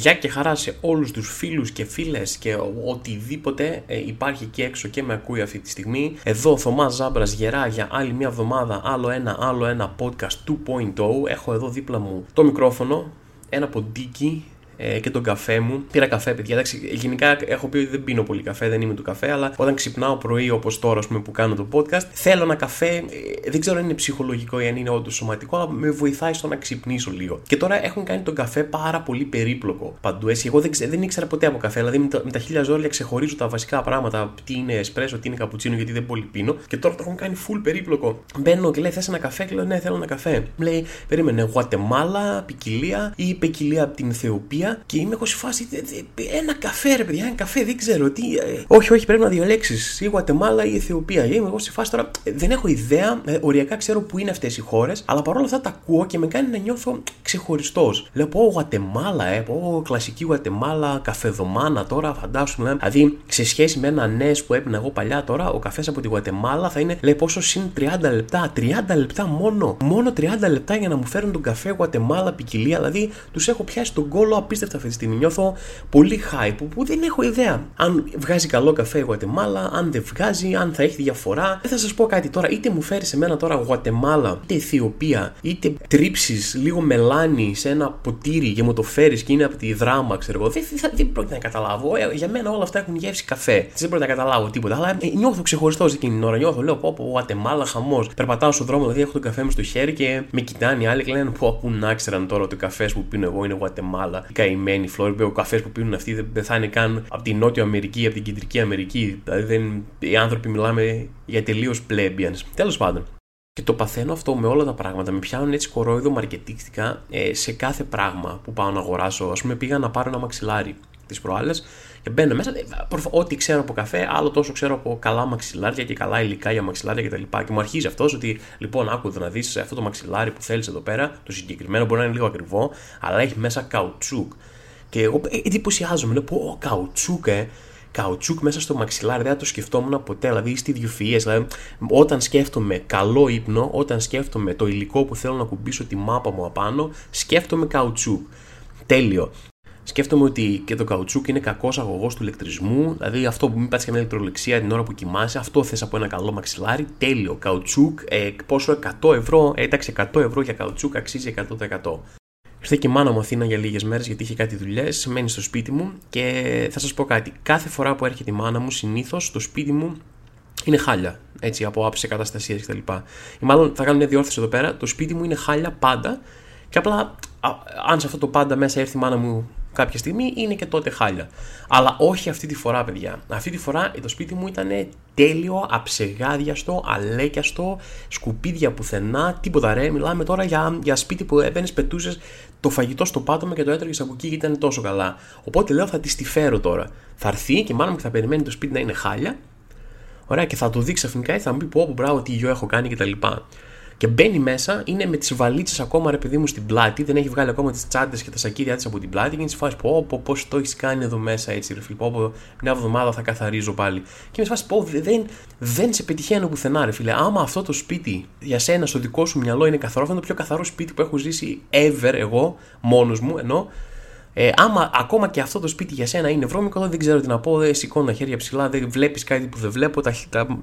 Γεια και χαρά σε όλους τους φίλους και φίλες και οτιδήποτε ε, υπάρχει εκεί έξω και με ακούει αυτή τη στιγμή. Εδώ ο Θωμάς Ζάμπρας γερά για άλλη μια εβδομάδα, άλλο ένα, άλλο ένα podcast 2.0. Έχω εδώ δίπλα μου το μικρόφωνο, ένα ποντίκι ε, και τον καφέ μου. Πήρα καφέ, παιδιά. Εντάξει, γενικά έχω πει ότι δεν πίνω πολύ καφέ, δεν είμαι του καφέ, αλλά όταν ξυπνάω πρωί όπως τώρα πούμε, που κάνω το podcast, θέλω ένα καφέ. Ε, δεν ξέρω αν είναι ψυχολογικό ή αν είναι όντως σωματικό, αλλά με βοηθάει στο να ξυπνήσω λίγο. Και τώρα έχουν κάνει τον καφέ πάρα πολύ περίπλοκο παντού. Έτσι, εγώ δεν, δεν ήξερα ποτέ από καφέ, δηλαδή με τα, με τα χίλια ζώρια ξεχωρίζω τα βασικά πράγματα. Τι είναι εσπρέσο, τι είναι καπουτσίνο, γιατί δεν πολύ πίνω. Και τώρα το έχουν κάνει full περίπλοκο. Μπαίνω και λέει θες ένα καφέ; και λέω ναι, θέλω ένα καφέ. Λέει, περίμενε, Γουατεμάλα, ποικιλία ή ποικιλία από την Θεοπία και είμαι εγώ σε φάση. Ένα καφέ, ρε παιδιά, ένα καφέ, δεν ξέρω τι. Ε, όχι, όχι, πρέπει να διαλέξεις ή Γουατεμάλα ή Αιθιοπία. Είμαι εγώ σε φάση τώρα. Ε, δεν έχω ιδέα, ε, οριακά ξέρω που είναι αυτές οι χώρες, αλλά παρόλα αυτά τα ακούω και με κάνει να νιώθω ξεχωριστός. Λέω πω Γουατεμάλα, ε, πω κλασική Γουατεμάλα, καφεδομάνα τώρα, φαντάσουμε. Δηλαδή, σε σχέση με ένα νες που έπαιρνα εγώ παλιά τώρα, ο καφές από τη Γουατεμάλα θα είναι, λέει πόσο συν 30 λεπτά. 30 λεπτά μόνο. Μόνο 30 λεπτά για να μου φέρουν τον καφέ Γουατεμάλα ποικιλία. Δηλαδή, τους έχω πιάσει τον κόλο απίστευτο απίστευτα αυτή τη στιγμή. Νιώθω πολύ hype που δεν έχω ιδέα. Αν βγάζει καλό καφέ η Γουατεμάλα, αν δεν βγάζει, αν θα έχει διαφορά. Δεν θα σας πω κάτι τώρα. Είτε μου φέρει σε μένα τώρα Γουατεμάλα, είτε Αιθιοπία, είτε τρίψεις λίγο μελάνι σε ένα ποτήρι και μου το φέρεις και είναι από τη δράμα, ξέρω εγώ. Δεν, δεν, δεν πρόκειται να καταλάβω. Ε, για μένα όλα αυτά έχουν γεύση καφέ. Δεν πρόκειται να καταλάβω τίποτα. Αλλά ε, νιώθω ξεχωριστό εκείνη την ώρα. Νιώθω, λέω πω, πω Γουατεμάλα χαμός. Περπατάω στον δρόμο, δηλαδή έχω το καφέ μου στο χέρι και με κοιτάνε οι άλλοι και λένε πω, πού να ξέραν τώρα ότι ο καφές που πίνω εγώ είναι Γουατεμάλα καημένη Φλόριντα, ο καφές που πίνουν αυτοί δεν θα είναι καν από την Νότια Αμερική ή από την Κεντρική Αμερική. Δηλαδή δεν, οι άνθρωποι μιλάμε για τελείως πλέμπιαν. Τέλος πάντων. Και το παθαίνω αυτό με όλα τα πράγματα. Με πιάνουν έτσι κορόιδο μαρκετίστικα ε, σε κάθε πράγμα που πάω να αγοράσω. Α πούμε, πήγα να πάρω ένα μαξιλάρι τις προάλλες και μπαίνω μέσα. Ε, ό,τι ξέρω από καφέ, άλλο τόσο ξέρω από καλά μαξιλάρια και καλά υλικά για μαξιλάρια κτλ. Και, και μου αρχίζει αυτός ότι λοιπόν, άκου να δεις αυτό το μαξιλάρι που θέλεις εδώ πέρα, το συγκεκριμένο μπορεί να είναι λίγο ακριβό, αλλά έχει μέσα καουτσούκ. Και εγώ εντυπωσιάζομαι, λέω πω, καουτσούκ, ε, καουτσούκ μέσα στο μαξιλάρι, δεν το σκεφτόμουν ποτέ. Δηλαδή, στη διοφυΐε, δηλαδή, όταν σκέφτομαι καλό ύπνο, όταν σκέφτομαι το υλικό που θέλω να κουμπίσω τη μάπα μου απάνω, σκέφτομαι καουτσούκ. Τέλειο. Σκέφτομαι ότι και το καουτσούκ είναι κακός αγωγός του ηλεκτρισμού, δηλαδή αυτό που μην πάτσει μια ηλεκτρολεξία την ώρα που κοιμάσαι, αυτό θες από ένα καλό μαξιλάρι. Τέλειο. Καουτσούκ, ε, πόσο 100 ευρώ, ε, εντάξει 100 ευρώ για καουτσούκ αξίζει 100%. Ήρθε και η μάνα μου Αθήνα για λίγες μέρες γιατί είχε κάτι δουλειές. Μένει στο σπίτι μου και θα σας πω κάτι. Κάθε φορά που έρχεται η μάνα μου, συνήθως το σπίτι μου είναι χάλια. Έτσι, από άψης καταστασία κτλ. Ή μάλλον θα κάνω μια διόρθωση εδώ πέρα. Το σπίτι μου είναι χάλια πάντα. Και απλά, αν σε αυτό το πάντα μέσα έρθει η μάνα μου κάποια στιγμή είναι και τότε χάλια. Αλλά όχι αυτή τη φορά, παιδιά. Αυτή τη φορά το σπίτι μου ήταν τέλειο, αψεγάδιαστο, αλέκιαστο, σκουπίδια πουθενά, τίποτα ρε. Μιλάμε τώρα για, για σπίτι που έμπαινες, πετούσες το φαγητό στο πάτωμα και το έτρωγες από εκεί και ήταν τόσο καλά. Οπότε λέω θα τη τη φέρω τώρα. Θα έρθει και μάλλον και θα περιμένει το σπίτι να είναι χάλια. Ωραία, και θα το δει ξαφνικά και θα μου πει πω, μπράβο, τι γιο έχω κάνει κτλ. Και μπαίνει μέσα, είναι με τις βαλίτσες ακόμα ρε παιδί μου στην πλάτη, δεν έχει βγάλει ακόμα τις τσάντες και τα σακίδια της από την πλάτη και είναι φάση πω, πω, πώς το έχεις κάνει εδώ μέσα έτσι, ρε φίλε. Πω, μια εβδομάδα θα καθαρίζω πάλι. Και με φάση πω, δεν, δεν σε πετυχαίνω πουθενά, ρε φίλε. Άμα αυτό το σπίτι για σένα στο δικό σου μυαλό είναι καθαρό, αυτό είναι το πιο καθαρό σπίτι που έχω ζήσει ever εγώ, μόνος μου, ενώ ε, άμα ακόμα και αυτό το σπίτι για σένα είναι βρώμικο, δεν ξέρω τι να πω, δεν σηκώνω τα χέρια ψηλά, δεν βλέπεις κάτι που δεν βλέπω, τα, τα,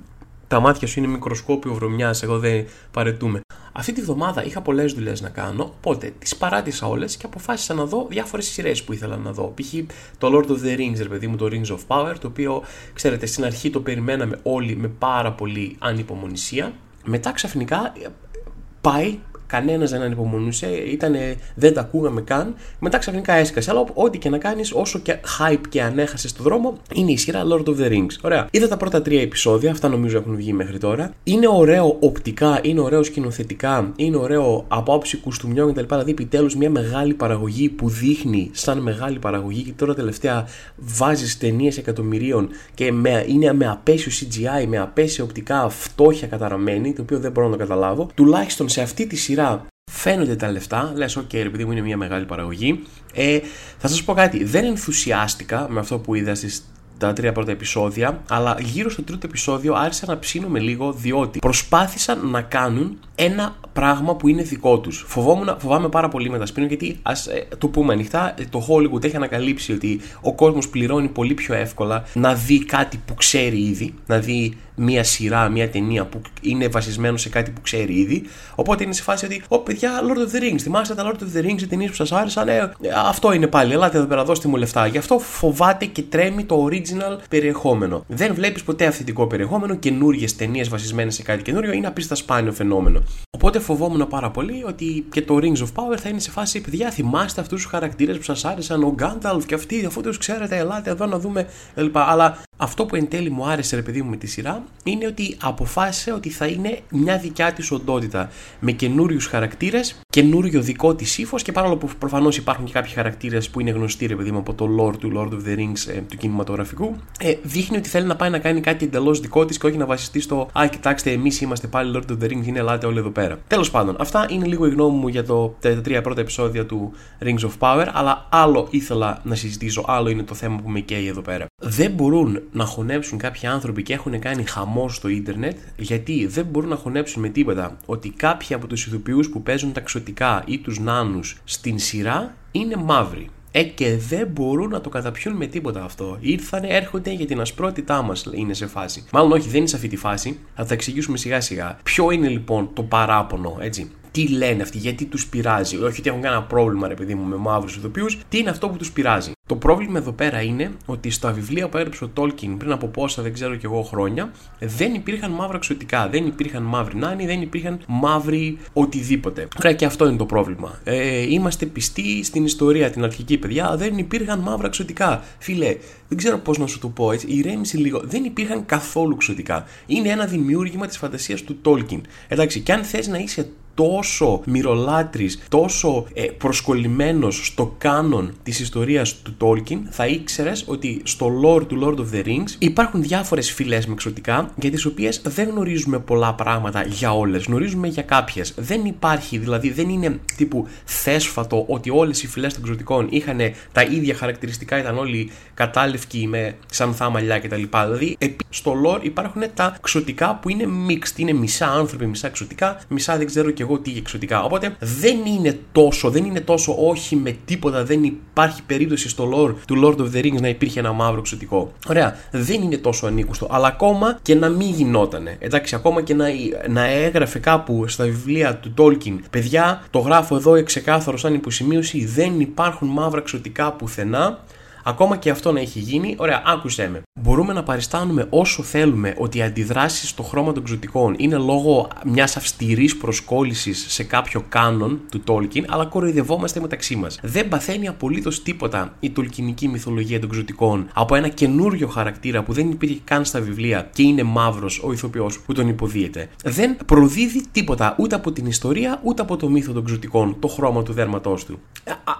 τα μάτια σου είναι μικροσκόπιο βρωμιάς, εγώ δεν παρετούμε. Αυτή τη βδομάδα είχα πολλές δουλειές να κάνω, οπότε τις παράτησα όλες και αποφάσισα να δω διάφορες σειρές που ήθελα να δω. Π.χ. το Lord of the Rings, ρε παιδί μου, το Rings of Power, το οποίο ξέρετε στην αρχή το περιμέναμε όλοι με πάρα πολύ ανυπομονησία. Μετά ξαφνικά ε, πάει Κανένας δεν ανυπομονούσε, ήτανε, δεν τα ακούγαμε καν. Μετά ξαφνικά έσκασε. Αλλά ό,τι και να κάνεις, όσο και hype και αν έχασες στον δρόμο, είναι η σειρά Lord of the Rings. Ωραία. Είδα τα πρώτα τρία επεισόδια, αυτά νομίζω έχουν βγει μέχρι τώρα. Είναι ωραίο οπτικά, είναι ωραίο σκηνοθετικά, είναι ωραίο από άποψη κουστούμιών κτλ. Δηλαδή, επιτέλους μια μεγάλη παραγωγή που δείχνει σαν μεγάλη παραγωγή και τώρα τελευταία βάζεις ταινίες εκατομμυρίων και με, είναι με απέσιο CGI, με απέσια οπτικά φτώχεια καταραμένη, το οποίο δεν μπορώ να καταλάβω. Τουλάχιστον σε αυτή τη σειρά σειρά. Φαίνονται τα λεφτά, λες ok επειδή μου είναι μια μεγάλη παραγωγή ε, θα σας πω κάτι, δεν ενθουσιάστηκα με αυτό που είδα στις τα τρία πρώτα επεισόδια, αλλά γύρω στο τρίτο επεισόδιο άρχισα να ψήνομαι λίγο διότι προσπάθησαν να κάνουν ένα πράγμα που είναι δικό τους. Φοβάμαι πάρα πολύ με τα σπίνο γιατί ας ε, το πούμε ανοιχτά, ε, το Hollywood έχει ανακαλύψει ότι ο κόσμος πληρώνει πολύ πιο εύκολα να δει κάτι που ξέρει ήδη, να δει μία σειρά, μία ταινία που είναι βασισμένο σε κάτι που ξέρει ήδη. Οπότε είναι σε φάση ότι, Ω παιδιά, Lord of the Rings, θυμάστε τα Lord of the Rings, οι ταινίες που σας άρεσαν, ε, αυτό είναι πάλι. Ελάτε εδώ πέρα, δώστε μου λεφτά. Γι' αυτό φοβάται και τρέμει το original περιεχόμενο. Δεν βλέπεις ποτέ αυθεντικό περιεχόμενο, καινούριε ταινίες βασισμένες σε κάτι καινούριο, είναι απίστευτα σπάνιο φαινόμενο. Οπότε φοβόμουν πάρα πολύ ότι και το Rings of Power θα είναι σε φάση, παιδιά, θυμάστε αυτούς τους χαρακτήρες που σας άρεσαν, ο Gandalf και αυτοί, αφού τους ξέρετε, ελάτε εδώ να δούμε κλπ. Αλλά αυτό που εν τέλει μου άρεσε, ρε παιδί μου, με τη σειρά είναι ότι αποφάσισε ότι θα είναι μια δικιά της οντότητα με καινούριους χαρακτήρες, καινούριο δικό της ύφος και παρόλο που προφανώς υπάρχουν και κάποιοι χαρακτήρες που είναι γνωστοί, ρε παιδί μου, από το lore του Lord of the Rings ε, του κινηματογραφικού, ε, δείχνει ότι θέλει να πάει να κάνει κάτι εντελώς δικό της και όχι να βασιστεί στο Α, κοιτάξτε, εμείς είμαστε πάλι Lord of the Rings, είναι ελάτε όλοι εδώ πέρα. Τέλος πάντων, αυτά είναι λίγο η γνώμη μου για το, τα τρία πρώτα επεισόδια του Rings of Power, αλλά άλλο ήθελα να συζητήσω, άλλο είναι το θέμα που με καίει εδώ πέρα. Δεν μπορούν να χωνέψουν κάποιοι άνθρωποι και έχουν κάνει χαμός στο ίντερνετ, γιατί δεν μπορούν να χωνέψουν με τίποτα ότι κάποιοι από τους ηθοποιούς που παίζουν τα ξωτικά ή τους νάνους στην σειρά είναι μαύροι. Ε, και δεν μπορούν να το καταπιούν με τίποτα αυτό. Ήρθανε, έρχονται για την ασπρότητά μας, είναι σε φάση. Μάλλον όχι, δεν είναι σε αυτή τη φάση. Θα τα εξηγήσουμε σιγά σιγά. Ποιο είναι λοιπόν το παράπονο, έτσι; Τι λένε αυτοί, γιατί τους πειράζει. Όχι ότι έχουν κανένα πρόβλημα, ρε παιδί μου, με μαύρους ηθοποιού, τι είναι αυτό που τους πειράζει. Το πρόβλημα εδώ πέρα είναι ότι στα βιβλία που έγραψε ο Τόλκιν πριν από πόσα δεν ξέρω κι εγώ χρόνια, δεν υπήρχαν μαύρα εξωτικά. Δεν υπήρχαν μαύροι νάνοι, δεν υπήρχαν μαύροι οτιδήποτε. Ωραία, και αυτό είναι το πρόβλημα. Ε, είμαστε πιστοί στην ιστορία, την αρχική παιδιά, δεν υπήρχαν μαύρα εξωτικά. Φίλε, δεν ξέρω πώς να σου το πω έτσι, ηρέμησε λίγο. Δεν υπήρχαν καθόλου εξωτικά. Είναι ένα δημιούργημα της φαντασίας του Τόλκιν. Εντάξει, και αν θες να είσαι τόσο μυρολάτρης, τόσο ε, προσκολλημένος στο κάνον της ιστορίας του Tolkien, θα ήξερες ότι στο lore του Lord of the Rings υπάρχουν διάφορες φυλές με εξωτικά, για τις οποίες δεν γνωρίζουμε πολλά πράγματα για όλες, γνωρίζουμε για κάποιες. Δεν υπάρχει, δηλαδή δεν είναι τύπου θέσφατο ότι όλες οι φυλές των εξωτικών είχαν τα ίδια χαρακτηριστικά, ήταν όλοι κατάλευκοι με ξανθά μαλλιά κτλ. Δηλαδή στο lore υπάρχουν τα εξωτικά που είναι mixed, είναι μισά άνθρωποι, μισά εξωτικά, μισά δεν ξέρω και εγώ τι εξωτικά. Οπότε δεν είναι τόσο, δεν είναι τόσο όχι με τίποτα, δεν υπάρχει περίπτωση στο lore του Lord of the Rings να υπήρχε ένα μαύρο εξωτικό. Ωραία, δεν είναι τόσο ανήκουστο, αλλά ακόμα και να μην γινότανε. Εντάξει, ακόμα και να, να έγραφε κάπου στα βιβλία του Tolkien, παιδιά, το γράφω εδώ ξεκάθαρο σαν υποσημείωση, δεν υπάρχουν μαύρα εξωτικά πουθενά. Ακόμα και αυτό να έχει γίνει, ωραία, άκουσέ με. Μπορούμε να παριστάνουμε όσο θέλουμε ότι οι αντιδράσεις στο χρώμα των ξωτικών είναι λόγω μιας αυστηρής προσκόλλησης σε κάποιο κάνον του Tolkien, αλλά κοροϊδευόμαστε μεταξύ μας. Δεν παθαίνει απολύτως τίποτα η τολκινική μυθολογία των ξωτικών από ένα καινούριο χαρακτήρα που δεν υπήρχε καν στα βιβλία και είναι μαύρος ο ηθοποιός που τον υποδίεται. Δεν προδίδει τίποτα ούτε από την ιστορία ούτε από το μύθο των ξωτικών, το χρώμα του δέρματός του.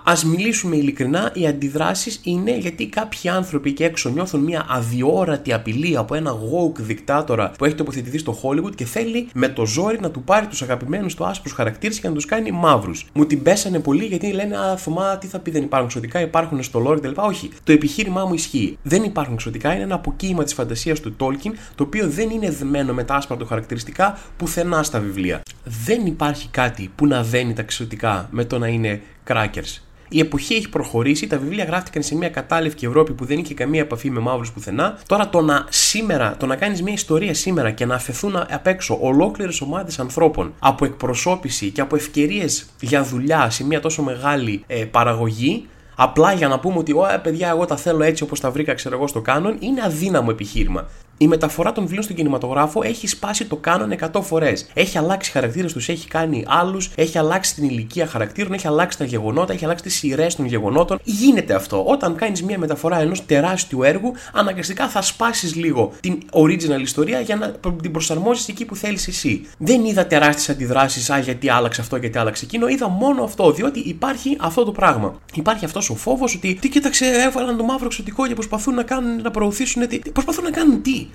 Α μιλήσουμε ειλικρινά, οι αντιδράσεις είναι γιατί κάποιοι άνθρωποι και έξω νιώθουν μια αδιόρατη απειλή από ένα woke δικτάτορα που έχει τοποθετηθεί στο Hollywood και θέλει με το ζόρι να του πάρει τους αγαπημένους του άσπρους χαρακτήρες και να τους κάνει μαύρους. Μου την πέσανε πολύ γιατί λένε Α, Θωμά, τι θα πει, δεν υπάρχουν εξωτικά, υπάρχουν στο lore κτλ. Όχι. Το επιχείρημά μου ισχύει. Δεν υπάρχουν εξωτικά, είναι ένα αποκύημα της φαντασίας του Tolkien, το οποίο δεν είναι δεμένο με τα άσπρα του χαρακτηριστικά πουθενά στα βιβλία. Δεν υπάρχει κάτι που να δένει τα εξωτικά με το να είναι crackers. Η εποχή έχει προχωρήσει, τα βιβλία γράφτηκαν σε μια κατάλευκη Ευρώπη που δεν είχε καμία επαφή με μαύρους πουθενά. Τώρα το να σήμερα, το να κάνεις μια ιστορία σήμερα και να αφαιθούν απ' έξω ολόκληρες ομάδες ανθρώπων από εκπροσώπηση και από ευκαιρίες για δουλειά σε μια τόσο μεγάλη ε, παραγωγή, απλά για να πούμε ότι, Ω, παιδιά, εγώ τα θέλω έτσι όπως τα βρήκα, ξέρω εγώ στο κάνον, είναι αδύναμο επιχείρημα η μεταφορά των βιβλίων στον κινηματογράφο έχει σπάσει το κάνον 100 φορές. Έχει αλλάξει χαρακτήρες τους, έχει κάνει άλλους, έχει αλλάξει την ηλικία χαρακτήρων, έχει αλλάξει τα γεγονότα, έχει αλλάξει τις σειρές των γεγονότων. Γίνεται αυτό. Όταν κάνεις μια μεταφορά ενός τεράστιου έργου, αναγκαστικά θα σπάσεις λίγο την original ιστορία για να την προσαρμόσει εκεί που θέλεις εσύ. Δεν είδα τεράστιες αντιδράσεις, Α, γιατί άλλαξε αυτό, γιατί άλλαξε εκείνο. Είδα μόνο αυτό, διότι υπάρχει αυτό το πράγμα. Υπάρχει αυτός ο φόβος ότι τι κοίταξε, έβαλαν το μαύρο εξωτικό και προσπαθούν να κάνουν να προωθήσουν. Τι, προσπαθούν να κάνουν τι;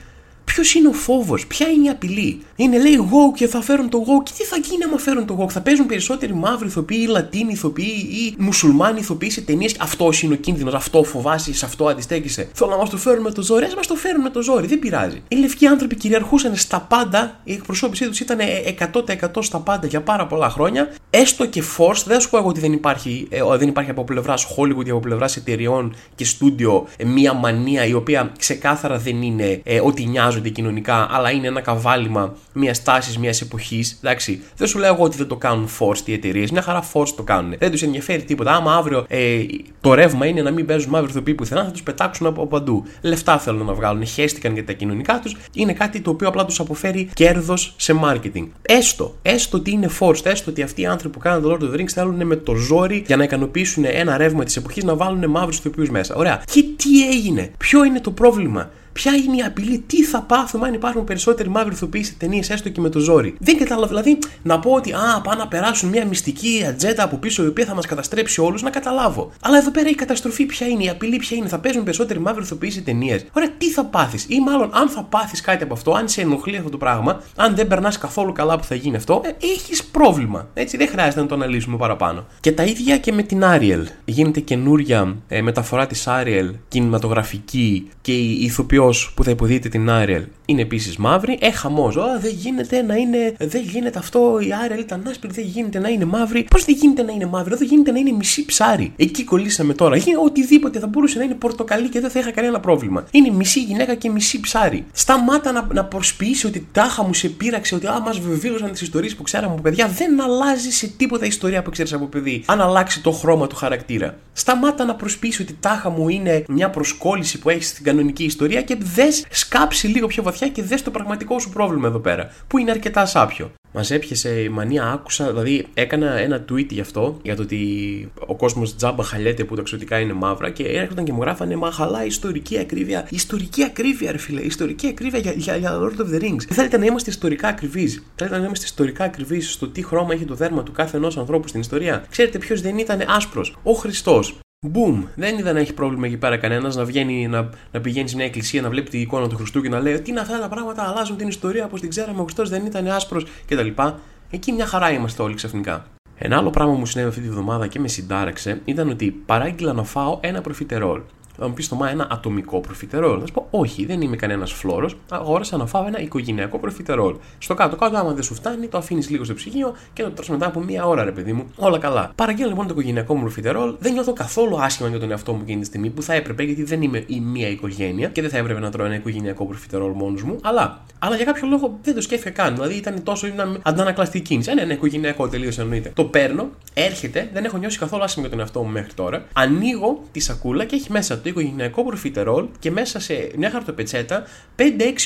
Ποιος είναι ο φόβος, ποια είναι η απειλή; Είναι λέει εγώ και θα φέρουν το εγώ και τι θα γίνει άμα φέρουν το εγώ. Θα παίζουν περισσότεροι μαύροι ηθοποιοί ή Λατίνοι ηθοποιοί ή μουσουλμάνοι ηθοποιοί σε ταινίες; Αυτός είναι ο κίνδυνος, αυτό φοβάσαι, σε αυτό αντιστέκεσαι. Θέλω να μας το φέρουν με το ζόρι, ας μας το φέρουν με το ζόρι, δεν πειράζει. Οι λευκοί άνθρωποι κυριαρχούσαν στα πάντα, η εκπροσώπησή τους ήταν 100% στα πάντα για πάρα πολλά χρόνια. Έστω και force, δεν σου πω εγώ ότι δεν υπάρχει, ε, δεν υπάρχει από πλευράς Hollywood ή από πλευράς εταιριών και στούντιο ε, μία μανία η οποία ξεκάθαρα δεν είναι ε, ότι νοιάζονται κοινωνικά, αλλά είναι ένα καβάλιμα μιας τάσης μιας εποχής. Εντάξει, δεν σου λέω εγώ ότι δεν το κάνουν force οι εταιρείες, μια χαρά force το κάνουν. Δεν τους ενδιαφέρει τίποτα. Άμα αύριο ε, το ρεύμα είναι να μην παίζουν μαύροι ηθοποιοί πουθενά, θα τους πετάξουν από παντού. Λεφτά θέλουν να βγάλουν, χέστηκαν για τα κοινωνικά τους. Είναι κάτι το οποίο απλά τους αποφέρει κέρδος σε marketing. Έστω, έστω ότι είναι forced, έστω ότι αυτοί οι άνθρωποι που κάνουν το Lord of the Rings θέλουν με το ζόρι για να ικανοποιήσουν ένα ρεύμα της εποχής να βάλουν μαύρους ηθοποιούς μέσα. Ωραία. Και τι έγινε, ποιο είναι το πρόβλημα; Ποια είναι η απειλή, τι θα πάθουμε αν υπάρχουν περισσότεροι μαύροι ηθοποιοί σε ταινίες, έστω και με το ζόρι. Δεν κατάλαβα. Δηλαδή, να πω ότι α, πάνε να περάσουν μια μυστική ατζέτα από πίσω η οποία θα μας καταστρέψει όλους, να καταλάβω. Αλλά εδώ πέρα η καταστροφή ποια είναι, η απειλή ποια είναι, θα παίζουν περισσότεροι μαύροι ηθοποιοί σε ταινίες. Ωραία, τι θα πάθεις, ή μάλλον αν θα πάθεις κάτι από αυτό, αν σε ενοχλεί αυτό το πράγμα, αν δεν περνάς καθόλου καλά που θα γίνει αυτό, ε, έχεις πρόβλημα. Έτσι, δεν χρειάζεται να το αναλύσουμε παραπάνω. Και τα ίδια και με την Άριελ. Γίνεται καινούρια ε, μεταφορά της Άριελ κινηματογραφική και η ηθοποιό που θα υποδείτε την Άριελ είναι επίσης μαύρη. Ε, χαμός. Δεν γίνεται να είναι. Δεν γίνεται αυτό. Η Άριελ ήταν άσπρη. Δεν γίνεται να είναι μαύρη. Πώς δεν γίνεται να είναι μαύρη. Δεν γίνεται να είναι μισή ψάρι. Εκεί κολλήσαμε τώρα. Είναι οτιδήποτε θα μπορούσε να είναι πορτοκαλί και δεν θα είχα κανένα πρόβλημα. Είναι μισή γυναίκα και μισή ψάρι. Σταμάτα να, να προσποιήσει ότι τάχα μου σε πείραξε ότι α, μας βεβαίωσαν τις ιστορίες που ξέραμε από παιδιά. Δεν αλλάζει σε τίποτα ιστορία που ξέρεις από παιδί. Αν αλλάξει το χρώμα του χαρακτήρα. Σταμάτα να προσποιήσει ότι τάχα μου είναι μια προσκόλληση που έχεις στην κανονική ιστορία και δες σκάψει λίγο πιο βαθιά και δες το πραγματικό σου πρόβλημα εδώ πέρα, που είναι αρκετά σάπιο. Μας έπιασε η μανία, άκουσα, δηλαδή έκανα ένα tweet γι' αυτό, για το ότι ο κόσμος τζάμπα χαλιέται που τα εξωτικά είναι μαύρα και έρχονταν και μου γράφανε Μα χαλά ιστορική ακρίβεια. Ιστορική ακρίβεια, ρε φίλε, ιστορική ακρίβεια για, για, για Lord of the Rings. Θέλετε να είμαστε ιστορικά ακριβείς. Θέλετε να είμαστε ιστορικά ακριβείς στο τι χρώμα έχει το δέρμα του κάθε ενός ανθρώπου στην ιστορία. Ξέρετε ποιος δεν ήταν άσπρος; Ο Χριστός. Μπούμ! Δεν είδα να έχει πρόβλημα εκεί πέρα κανένας να, βγαίνει, να, να πηγαίνει σε μια εκκλησία, να βλέπει την εικόνα του Χριστού και να λέει Τι είναι αυτά τα πράγματα, αλλάζουν την ιστορία όπως την ξέραμε. Ο Χριστός δεν ήταν άσπρος κτλ. Εκεί μια χαρά είμαστε όλοι ξαφνικά. Ένα άλλο πράγμα που μου συνέβη αυτή τη βδομάδα και με συντάραξε ήταν ότι παράγγειλα να φάω ένα προφιτερόλ. Θα μου πεις στο Μα ένα ατομικό προφιτερόλ. Θα σου πω, Όχι, δεν είμαι κανένας φλόρος. Αγόρασα να φάω ένα οικογενειακό προφιτερόλ. Στο κάτω-κάτω, άμα δεν σου φτάνει, το αφήνεις λίγο στο ψυγείο και το τρως μετά από μία ώρα, ρε παιδί μου. Όλα καλά. Παραγγέλνω λοιπόν το οικογενειακό μου προφιτερόλ. Δεν νιώθω καθόλου άσχημα για τον εαυτό μου εκείνη τη στιγμή που θα έπρεπε, γιατί δεν είμαι η μία οικογένεια και δεν θα έπρεπε να τρώω ένα οικογενειακό προφιτερόλ μόνος μου. Αλλά, αλλά για κάποιο λόγο δεν το σκέφτηκα καν. Δηλαδή ήταν τόσο ήταν αντανακλαστική κίνηση. Ένα, ένα οικογενειακό τελείως εννοείται. Το παίρνω, έρχεται, δεν έχω νιώσει καθόλου άσχημα για τον εαυτό μου μέχρι τώρα. Ανοίγω τη σακούλα και έχει μέσα το οικογενειακό προφιτερόλ και μέσα σε μια χαρτοπετσέτα 5-6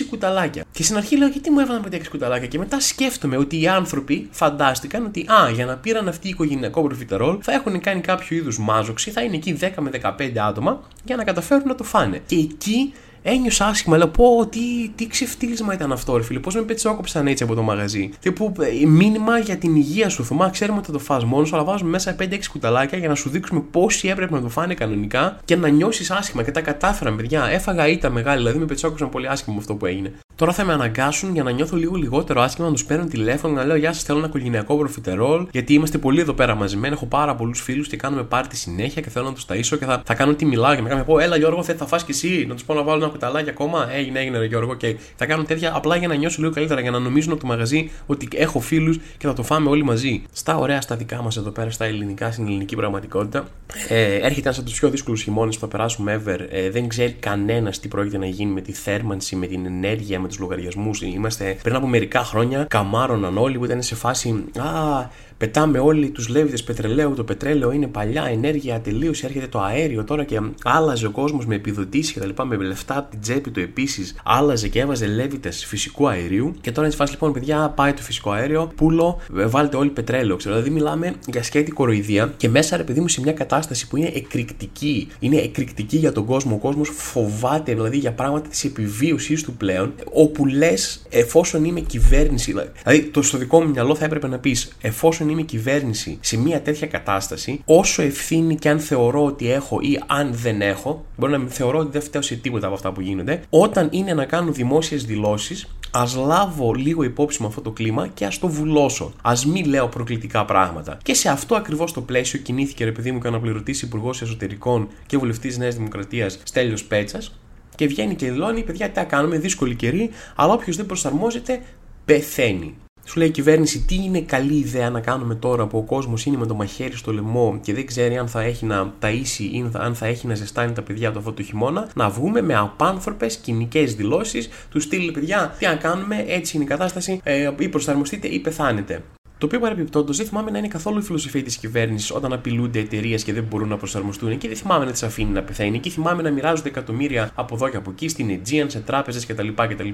κουταλάκια. Και στην αρχή λέω γιατί μου έβαλαν 5-6 κουταλάκια και μετά σκέφτομαι ότι οι άνθρωποι φαντάστηκαν ότι α, για να πήραν αυτή οικογενειακό προφιτερόλ θα έχουν κάνει κάποιο είδους μάζοξη, θα είναι εκεί 10 με 15 άτομα για να καταφέρουν να το φάνε. Και εκεί ένιωσα άσχημα. Λέω πω τι, τι ξεφτύλισμα ήταν αυτό, ρε φίλε. Πώς με πετσόκοψαν έτσι από το μαγαζί. που ε, μήνυμα για την υγεία σου. Θωμά, ξέρουμε ότι θα το φας μόνος, αλλά βάζουμε μέσα 5-6 κουταλάκια για να σου δείξουμε πόσοι έπρεπε να το φάνε κανονικά και να νιώσεις άσχημα. Και τα κατάφεραν, παιδιά. Έφαγα ήττα μεγάλη, δηλαδή με πετσόκοψαν πολύ άσχημα με αυτό που έγινε. Τώρα θα με αναγκάσουν για να νιώθω λίγο λιγότερο άσχημα να τους παίρνω τηλέφωνο να λέω Γεια σας, θέλω ένα οικογενειακό προφιτερόλ. Γιατί είμαστε πολύ εδώ πέρα μαζεμένοι. Έχω πάρα πολλούς φίλους και κάνουμε πάρτι συνέχεια και θέλω να τους ταΐσω και θα, θα κάνω τι μιλάω και με πω Έλα Γιώργο, θα φας και εσύ. Να τους πω να βάλω ένα κουταλάκι ακόμα. Έγινε, έγινε, ρε Γιώργο. Και θα κάνω τέτοια απλά για να νιώσω λίγο καλύτερα, για να νομίζουν από το μαγαζί ότι έχω φίλους και θα το φάμε όλοι μαζί. Στα ωραία στα δικά μας εδώ πέρα, στα ελληνικά, στην ελληνική πραγματικότητα. Ε, έρχεται ένας από τους πιο δύσκολους χειμώνες που θα περάσουμε ever. Ε, δεν ξέρει κανένας τι πρόκειται να γίνει με τη θέρμανση, με την ενέργεια, με τους λογαριασμούς. Είμαστε πριν από μερικά χρόνια καμάρωναν όλοι που ήταν σε φάση Α, Πετάμε όλοι τους λέβητες πετρελαίου. Το πετρέλαιο είναι παλιά ενέργεια, τελείωση. Έρχεται το αέριο τώρα και άλλαζε ο κόσμος με επιδοτήσεις και τα λοιπά, με λεφτά από την τσέπη του επίσης. Άλλαζε και έβαζε λέβητες φυσικού αερίου. Και τώρα έτσι φάση λοιπόν, παιδιά, πάει το φυσικό αέριο, πουλο, βάλτε όλοι πετρέλαιο. Ξέρω, δηλαδή μιλάμε για σκέτη κοροϊδία και μέσα ρε παιδί μου σε μια κατάσταση που είναι εκρηκτική. Είναι εκρηκτική για τον κόσμο. Ο κόσμος φοβάται δηλαδή για πράγματα της επιβίωσής του πλέον. Όπου λες, εφόσον είμαι κυβέρνηση, δηλαδή το στο δικό μου μυαλό θα έπρεπε να πεις, εφόσον τουλάχιστον είμαι κυβέρνηση σε μια τέτοια κατάσταση, όσο ευθύνη και αν θεωρώ ότι έχω ή αν δεν έχω, μπορεί να θεωρώ ότι δεν φταίω σε τίποτα από αυτά που γίνονται, όταν είναι να κάνω δημόσιες δηλώσεις, ας λάβω λίγο υπόψη με αυτό το κλίμα και ας το βουλώσω. Α μην λέω προκλητικά πράγματα. Και σε αυτό ακριβώς το πλαίσιο κινήθηκε, ρε παιδί μου, και ο αναπληρωτής Υπουργός Εσωτερικών και βουλευτής Νέας Δημοκρατίας Στέλιος Πέτσας, και βγαίνει και δηλώνει: Παιδιά, τι θα κάνουμε, δύσκολη καιρή, αλλά όποιος δεν προσαρμόζεται, πεθαίνει. Σου λέει η κυβέρνηση τι είναι καλή ιδέα να κάνουμε τώρα που ο κόσμος είναι με το μαχαίρι στο λαιμό και δεν ξέρει αν θα έχει να ταΐσει ή αν θα έχει να ζεστάνει τα παιδιά του αυτό το χειμώνα. Να βγούμε με απάνθρωπες κοινικές δηλώσεις τους στείλει παιδιά τι να κάνουμε, έτσι είναι η κατάσταση, ε, ή προσαρμοστείτε ή πεθάνετε. Το οποίο παρεμπιπτόντως δεν θυμάμαι να είναι καθόλου η φιλοσοφία της κυβέρνησης όταν απειλούνται εταιρείες και δεν μπορούν να προσαρμοστούν και δεν θυμάμαι να τις αφήνει να πεθαίνει και θυμάμαι να μοιράζονται εκατομμύρια από εδώ και από εκεί στην Aegean, σε τράπεζες κτλ. κτλ.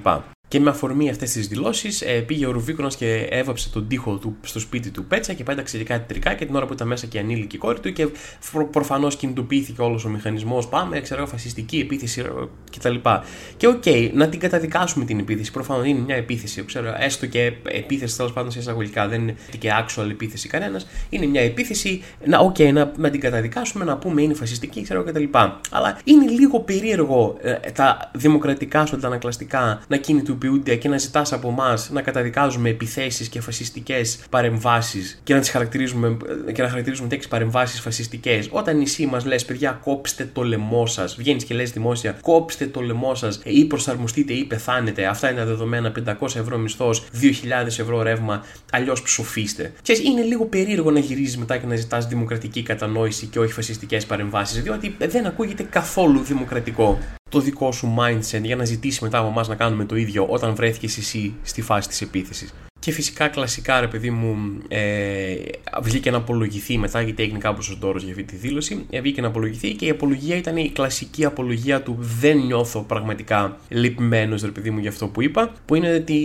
Και με αφορμή αυτές τις δηλώσεις, ε, πήγε ο Ρουβίκονας και έβαψε τον τοίχο του στο σπίτι του Πέτσα και πέταξε κάτι τρικά και την ώρα που ήταν μέσα και ανήλικη κόρη του και προφανώς κινητοποιήθηκε όλος ο μηχανισμός. Πάμε, ξέρω, φασιστική επίθεση ε, κτλ. Και OK, okay, να την καταδικάσουμε την επίθεση. Προφανώς είναι μια επίθεση, ξέρω, έστω και επίθεση τέλος πάντων σε εισαγωγικά, δεν είναι και actual επίθεση κανένας. Είναι μια επίθεση, να, okay, να, να την καταδικάσουμε, να πούμε είναι φασιστική, ξέρω κτλ. Αλλά είναι λίγο περίεργο ε, τα δημοκρατικά σου αντανακλαστικά να κινητοποιούν και να ζητάς από εμά να καταδικάζουμε επιθέσεις και φασιστικές παρεμβάσεις και να τις χαρακτηρίζουμε και να χαρακτηρίζουμε τέτοιες παρεμβάσεις φασιστικές, όταν εσύ μας λες, παιδιά, κόψτε το λαιμό σας, βγαίνεις και λες δημόσια, κόψτε το λαιμό σας ή προσαρμοστείτε ή πεθάνετε, αυτά είναι τα δεδομένα, 500 ευρώ μισθός, 2.000 ευρώ ρεύμα, αλλιώς ψοφίστε. Και είναι λίγο περίεργο να γυρίζει μετά και να ζητάς δημοκρατική κατανόηση και όχι φασιστικές παρεμβάσεις, διότι δεν ακούγεται καθόλου δημοκρατικό το δικό σου mindset για να ζητήσει μετά από εμάς να κάνουμε το ίδιο όταν βρέθηκες εσύ στη φάση της επίθεσης. Και φυσικά κλασικά ρε παιδί μου ε, βγήκε να απολογηθεί μετά γιατί έγινε κάπως ο τόρος για αυτή τη δήλωση ε, βγήκε να απολογηθεί και η απολογία ήταν η κλασική απολογία του δεν νιώθω πραγματικά λυπημένος ρε παιδί μου για αυτό που είπα που είναι ότι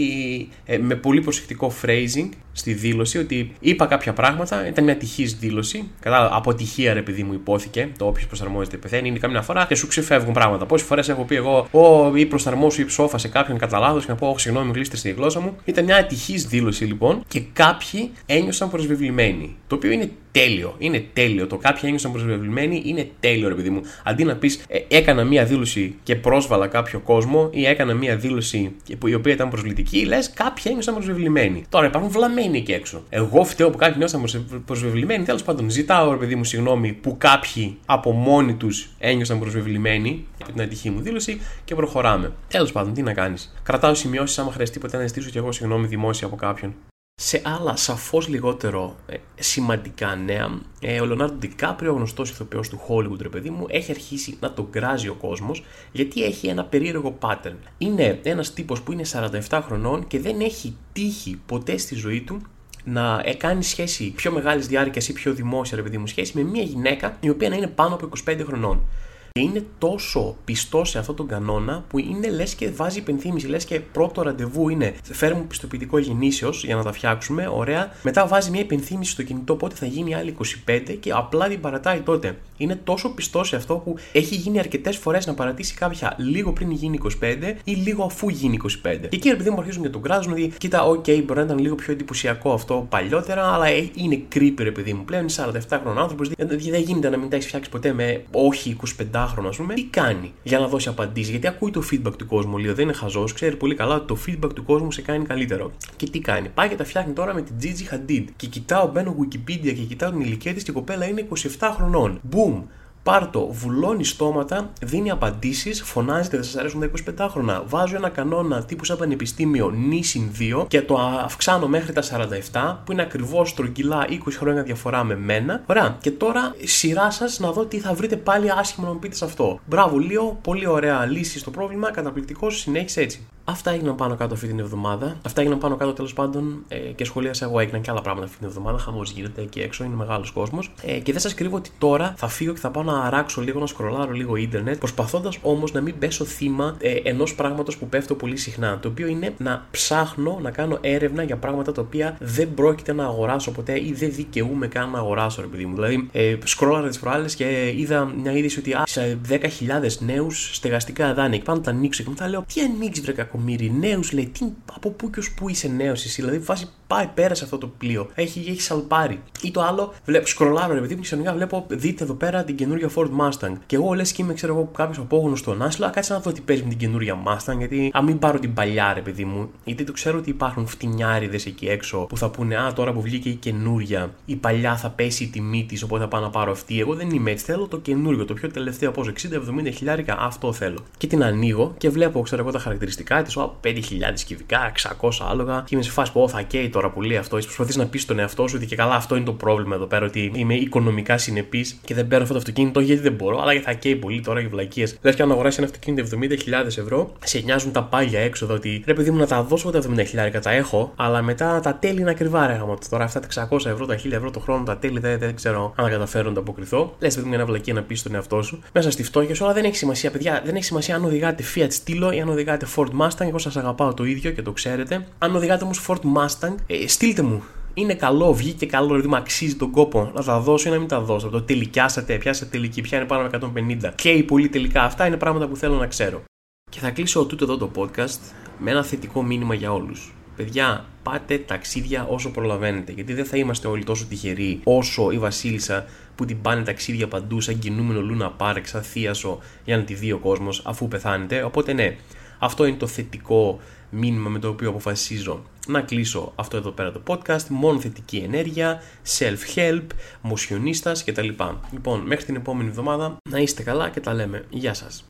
ε, με πολύ προσεκτικό phrasing στη δήλωση ότι είπα κάποια πράγματα, ήταν μια τυχής δήλωση. Κατά αποτυχία, ρε παιδί μου, υπόθηκε. Το όποιος προσαρμόζεται πεθαίνει. Είναι καμιά φορά και σου ξεφεύγουν πράγματα. Πόσες φορές έχω πει εγώ, Ω, ή προσαρμόσου ή ψόφα σε κάποιον κατά λάθος και να πω, Όχι, συγγνώμη, γλίστε στη γλώσσα μου. Ήταν μια ατυχή δήλωση λοιπόν και κάποιοι ένιωσαν προσβεβλημένοι. Το οποίο είναι τέλειο. Είναι τέλειο. Το κάποιοι ένιωσαν προσβεβλημένοι είναι τέλειο, ρε παιδί μου. Αντί να πεις ε, έκανα μία δήλωση και πρόσβαλα κάποιο κόσμο ή έκανα μία δήλωση η οποία ήταν προσβλητική, λες κάποιοι ένιωσαν προσβεβλημένοι. Τώρα υπάρχουν βλαμμένοι εκεί έξω. Εγώ φταίω που κάποιοι νιώσαν προσβεβλημένοι. Τέλος πάντων, ζητάω, ρε παιδί μου, συγγνώμη που κάποιοι από μόνοι τους ένιωσαν προσβεβλημένοι από την ατυχή μου δήλωση και προχωράμε. Τέλος πάντων, τι να κάνεις. Κρατάω σημειώσεις άμα χρειαστεί ποτέ να ζητήσω κι εγώ συγγνώμη δημόσια από κάποιον. Σε άλλα σαφώς λιγότερο ε, σημαντικά νέα, ε, ο Λεωνάρντο Ντικάπριο, ο γνωστός ηθοποιός του Hollywood, ρε παιδί μου, έχει αρχίσει να τον κράζει ο κόσμος γιατί έχει ένα περίεργο pattern. Είναι ένας τύπος που είναι 47 χρονών και δεν έχει τύχει ποτέ στη ζωή του να ε, κάνει σχέση πιο μεγάλης διάρκειας ή πιο δημόσια, ρε παιδί μου, σχέση με μια γυναίκα η οποία να είναι πάνω από 25 χρονών. Και είναι τόσο πιστό σε αυτόν τον κανόνα που είναι λες και βάζει υπενθύμηση. Λες και πρώτο ραντεβού είναι φέρουμε πιστοποιητικό γεννήσεως για να τα φτιάξουμε. Ωραία. Μετά βάζει μια υπενθύμηση στο κινητό πότε θα γίνει άλλη 25 και απλά την παρατάει τότε. Είναι τόσο πιστός σε αυτό που έχει γίνει αρκετές φορές να παρατήσει κάποια λίγο πριν γίνει 25 ή λίγο αφού γίνει 25. Και εκεί παιδί μου αρχίζουν και τον κράζουν ότι κοίτα, OK, okay, μπορεί να ήταν λίγο πιο εντυπωσιακό αυτό παλιότερα, αλλά ε, είναι creepy παιδί μου πλέον. Είναι 47 χρονών άνθρωπος. Δεν γίνεται να μην τα έχεις φτιάξει ποτέ με όχι 25χρονο, ας πούμε, τι κάνει για να δώσει απαντήσεις; Γιατί ακούει το feedback του κόσμου, λίγο δεν είναι χαζός, ξέρει πολύ καλά ότι το feedback του κόσμου σε κάνει καλύτερο. Και τι κάνει, πάει και τα φτιάχνει τώρα με την Gigi Hadid. Και κοιτάω, μπαίνω Wikipedia και κοιτάω την ηλικία της και η κοπέλα είναι 27 χρονών. Boom! Πάρτο, βουλώνει στόματα, δίνει απαντήσεις, φωνάζεται, δεν σα αρέσουν τα 25 χρόνια. Βάζω ένα κανόνα τύπου σαν πανεπιστήμιο νήσιν 2 και το αυξάνω μέχρι τα 47, που είναι ακριβώς τρογγυλά 20 χρόνια διαφορά με μένα. Ωραία. Και τώρα σειρά σας να δω τι θα βρείτε πάλι άσχημα να μου πείτε σε αυτό. Μπράβο, Λίο, πολύ ωραία λύση στο πρόβλημα, καταπληκτικός, συνέχισε έτσι. Αυτά έγιναν πάνω κάτω αυτή την εβδομάδα. Αυτά έγιναν πάνω κάτω τέλος πάντων ε, και σχολίασα εγώ. Έγιναν και άλλα πράγματα αυτή την εβδομάδα. Χαμός γίνεται εκεί έξω, είναι μεγάλος κόσμος. Ε, και δεν σας κρύβω ότι τώρα θα φύγω και θα πάω να αράξω λίγο, να σκρολάρω λίγο ίντερνετ, προσπαθώντας όμως να μην πέσω θύμα ε, ενός πράγματος που πέφτω πολύ συχνά. Το οποίο είναι να ψάχνω να κάνω έρευνα για πράγματα τα οποία δεν πρόκειται να αγοράσω ποτέ ή δεν δικαιούμαι καν να αγοράσω, ρε παιδί μου. Δηλαδή, ε, σκρόλαρα τις προάλλες και είδα μια είδηση ότι α, σε 10.000 νέους στεγαστικά δάνεια και πάνω τα ανοίξω και μετά λέω τι ανοίξεις βρε από Μυριναίου, λέει, τι, από πού και ως πού είσαι νέος εσύ, δηλαδή βάζει πάει πέρα σε αυτό το πλοίο. Έχει, έχει σαλπάρει. Ή το άλλο, βλέπω, σκρολάρω ρε παιδί μου και ξαφνικά βλέπω, δείτε εδώ πέρα την καινούργια Ford Mustang. Και εγώ λες και είμαι, ξέρω εγώ, κάποιος απόγονο στον Άσλο, κάτσε να δω τι παίζει με την καινούργια Mustang, γιατί α μην πάρω την παλιά ρε παιδί μου, γιατί το ξέρω ότι υπάρχουν φτηνιάριδες εκεί έξω που θα πούνε Α, τώρα που βγήκε η καινούρια, η παλιά θα πέσει η τιμή της, οπότε θα πάω να πάρω αυτή. Εγώ δεν είμαι έτσι. Θέλω το καινούριο, το πιο τελευταίο πόσο 60-70 χιλιάρικα, αυτό θέλω. Και την ανοίγω και βλέπω, ξέρω εγώ, τα χαρακτηριστικά της, 5.000 κυβικά, 600 άλογα, και είμαι σε φάση που θα καίει τώρα που λέει αυτός. Προσπαθείς να πεις στον εαυτό σου ότι και καλά αυτό είναι το πρόβλημα εδώ πέρα, ότι είμαι οικονομικά συνεπής και δεν παίρνω αυτό το αυτοκίνητο γιατί δεν μπορώ, αλλά θα καίει πολύ τώρα για βλακίες. Λε και αν αγοράσει ένα αυτοκίνητο 70.000 ευρώ, σε νοιάζουν τα πάγια έξοδα ότι πρέπει παιδί μου να τα δώσω τα 70.000 τα έχω, αλλά μετά τα τέλη είναι ακριβά ρε Τώρα αυτά τα 600 ευρώ, τα 1000 ευρώ το χρόνο, τα τέλη δεν, δεν ξέρω αν θα καταφέρω να τα αποκριθώ. Λες παιδί μου ένα βλακία να πεις στον εαυτό σου μέσα στη φτώχεια σου, αλλά δεν έχει σημασία, παιδιά. Δεν έχει σημασία αν οδηγάτε Fiat Stilo ή αν οδηγάτε Ford Mustang. Εγώ σας αγαπάω το ίδιο και το ξέρετε. Αν οδηγάτε όμως Ford Mustang, ε, στείλτε μου είναι καλό, βγήκε καλό, δηλαδή μου αξίζει τον κόπο να τα δώσω ή να μην τα δώσω. Το τελικιάσατε, πιάσατε τελική, πια είναι πάνω από 150. Και πολύ τελικά. Αυτά είναι πράγματα που θέλω να ξέρω. Και θα κλείσω τούτο εδώ το podcast με ένα θετικό μήνυμα για όλους. Παιδιά, πάτε ταξίδια όσο προλαβαίνετε. Γιατί δεν θα είμαστε όλοι τόσο τυχεροί όσο η Βασίλισσα που την πάνε ταξίδια παντού σαν κινούμενο Λούνα Πάρκ, σαν θίασο για να τη δει ο κόσμος αφού πεθάνετε. Οπότε ναι, αυτό είναι το θετικό μήνυμα με το οποίο αποφασίζω να κλείσω αυτό εδώ πέρα το podcast. Μόνο θετική ενέργεια, self-help, μοσιονίστας κτλ. Λοιπόν, μέχρι την επόμενη εβδομάδα να είστε καλά και τα λέμε. Γεια σας.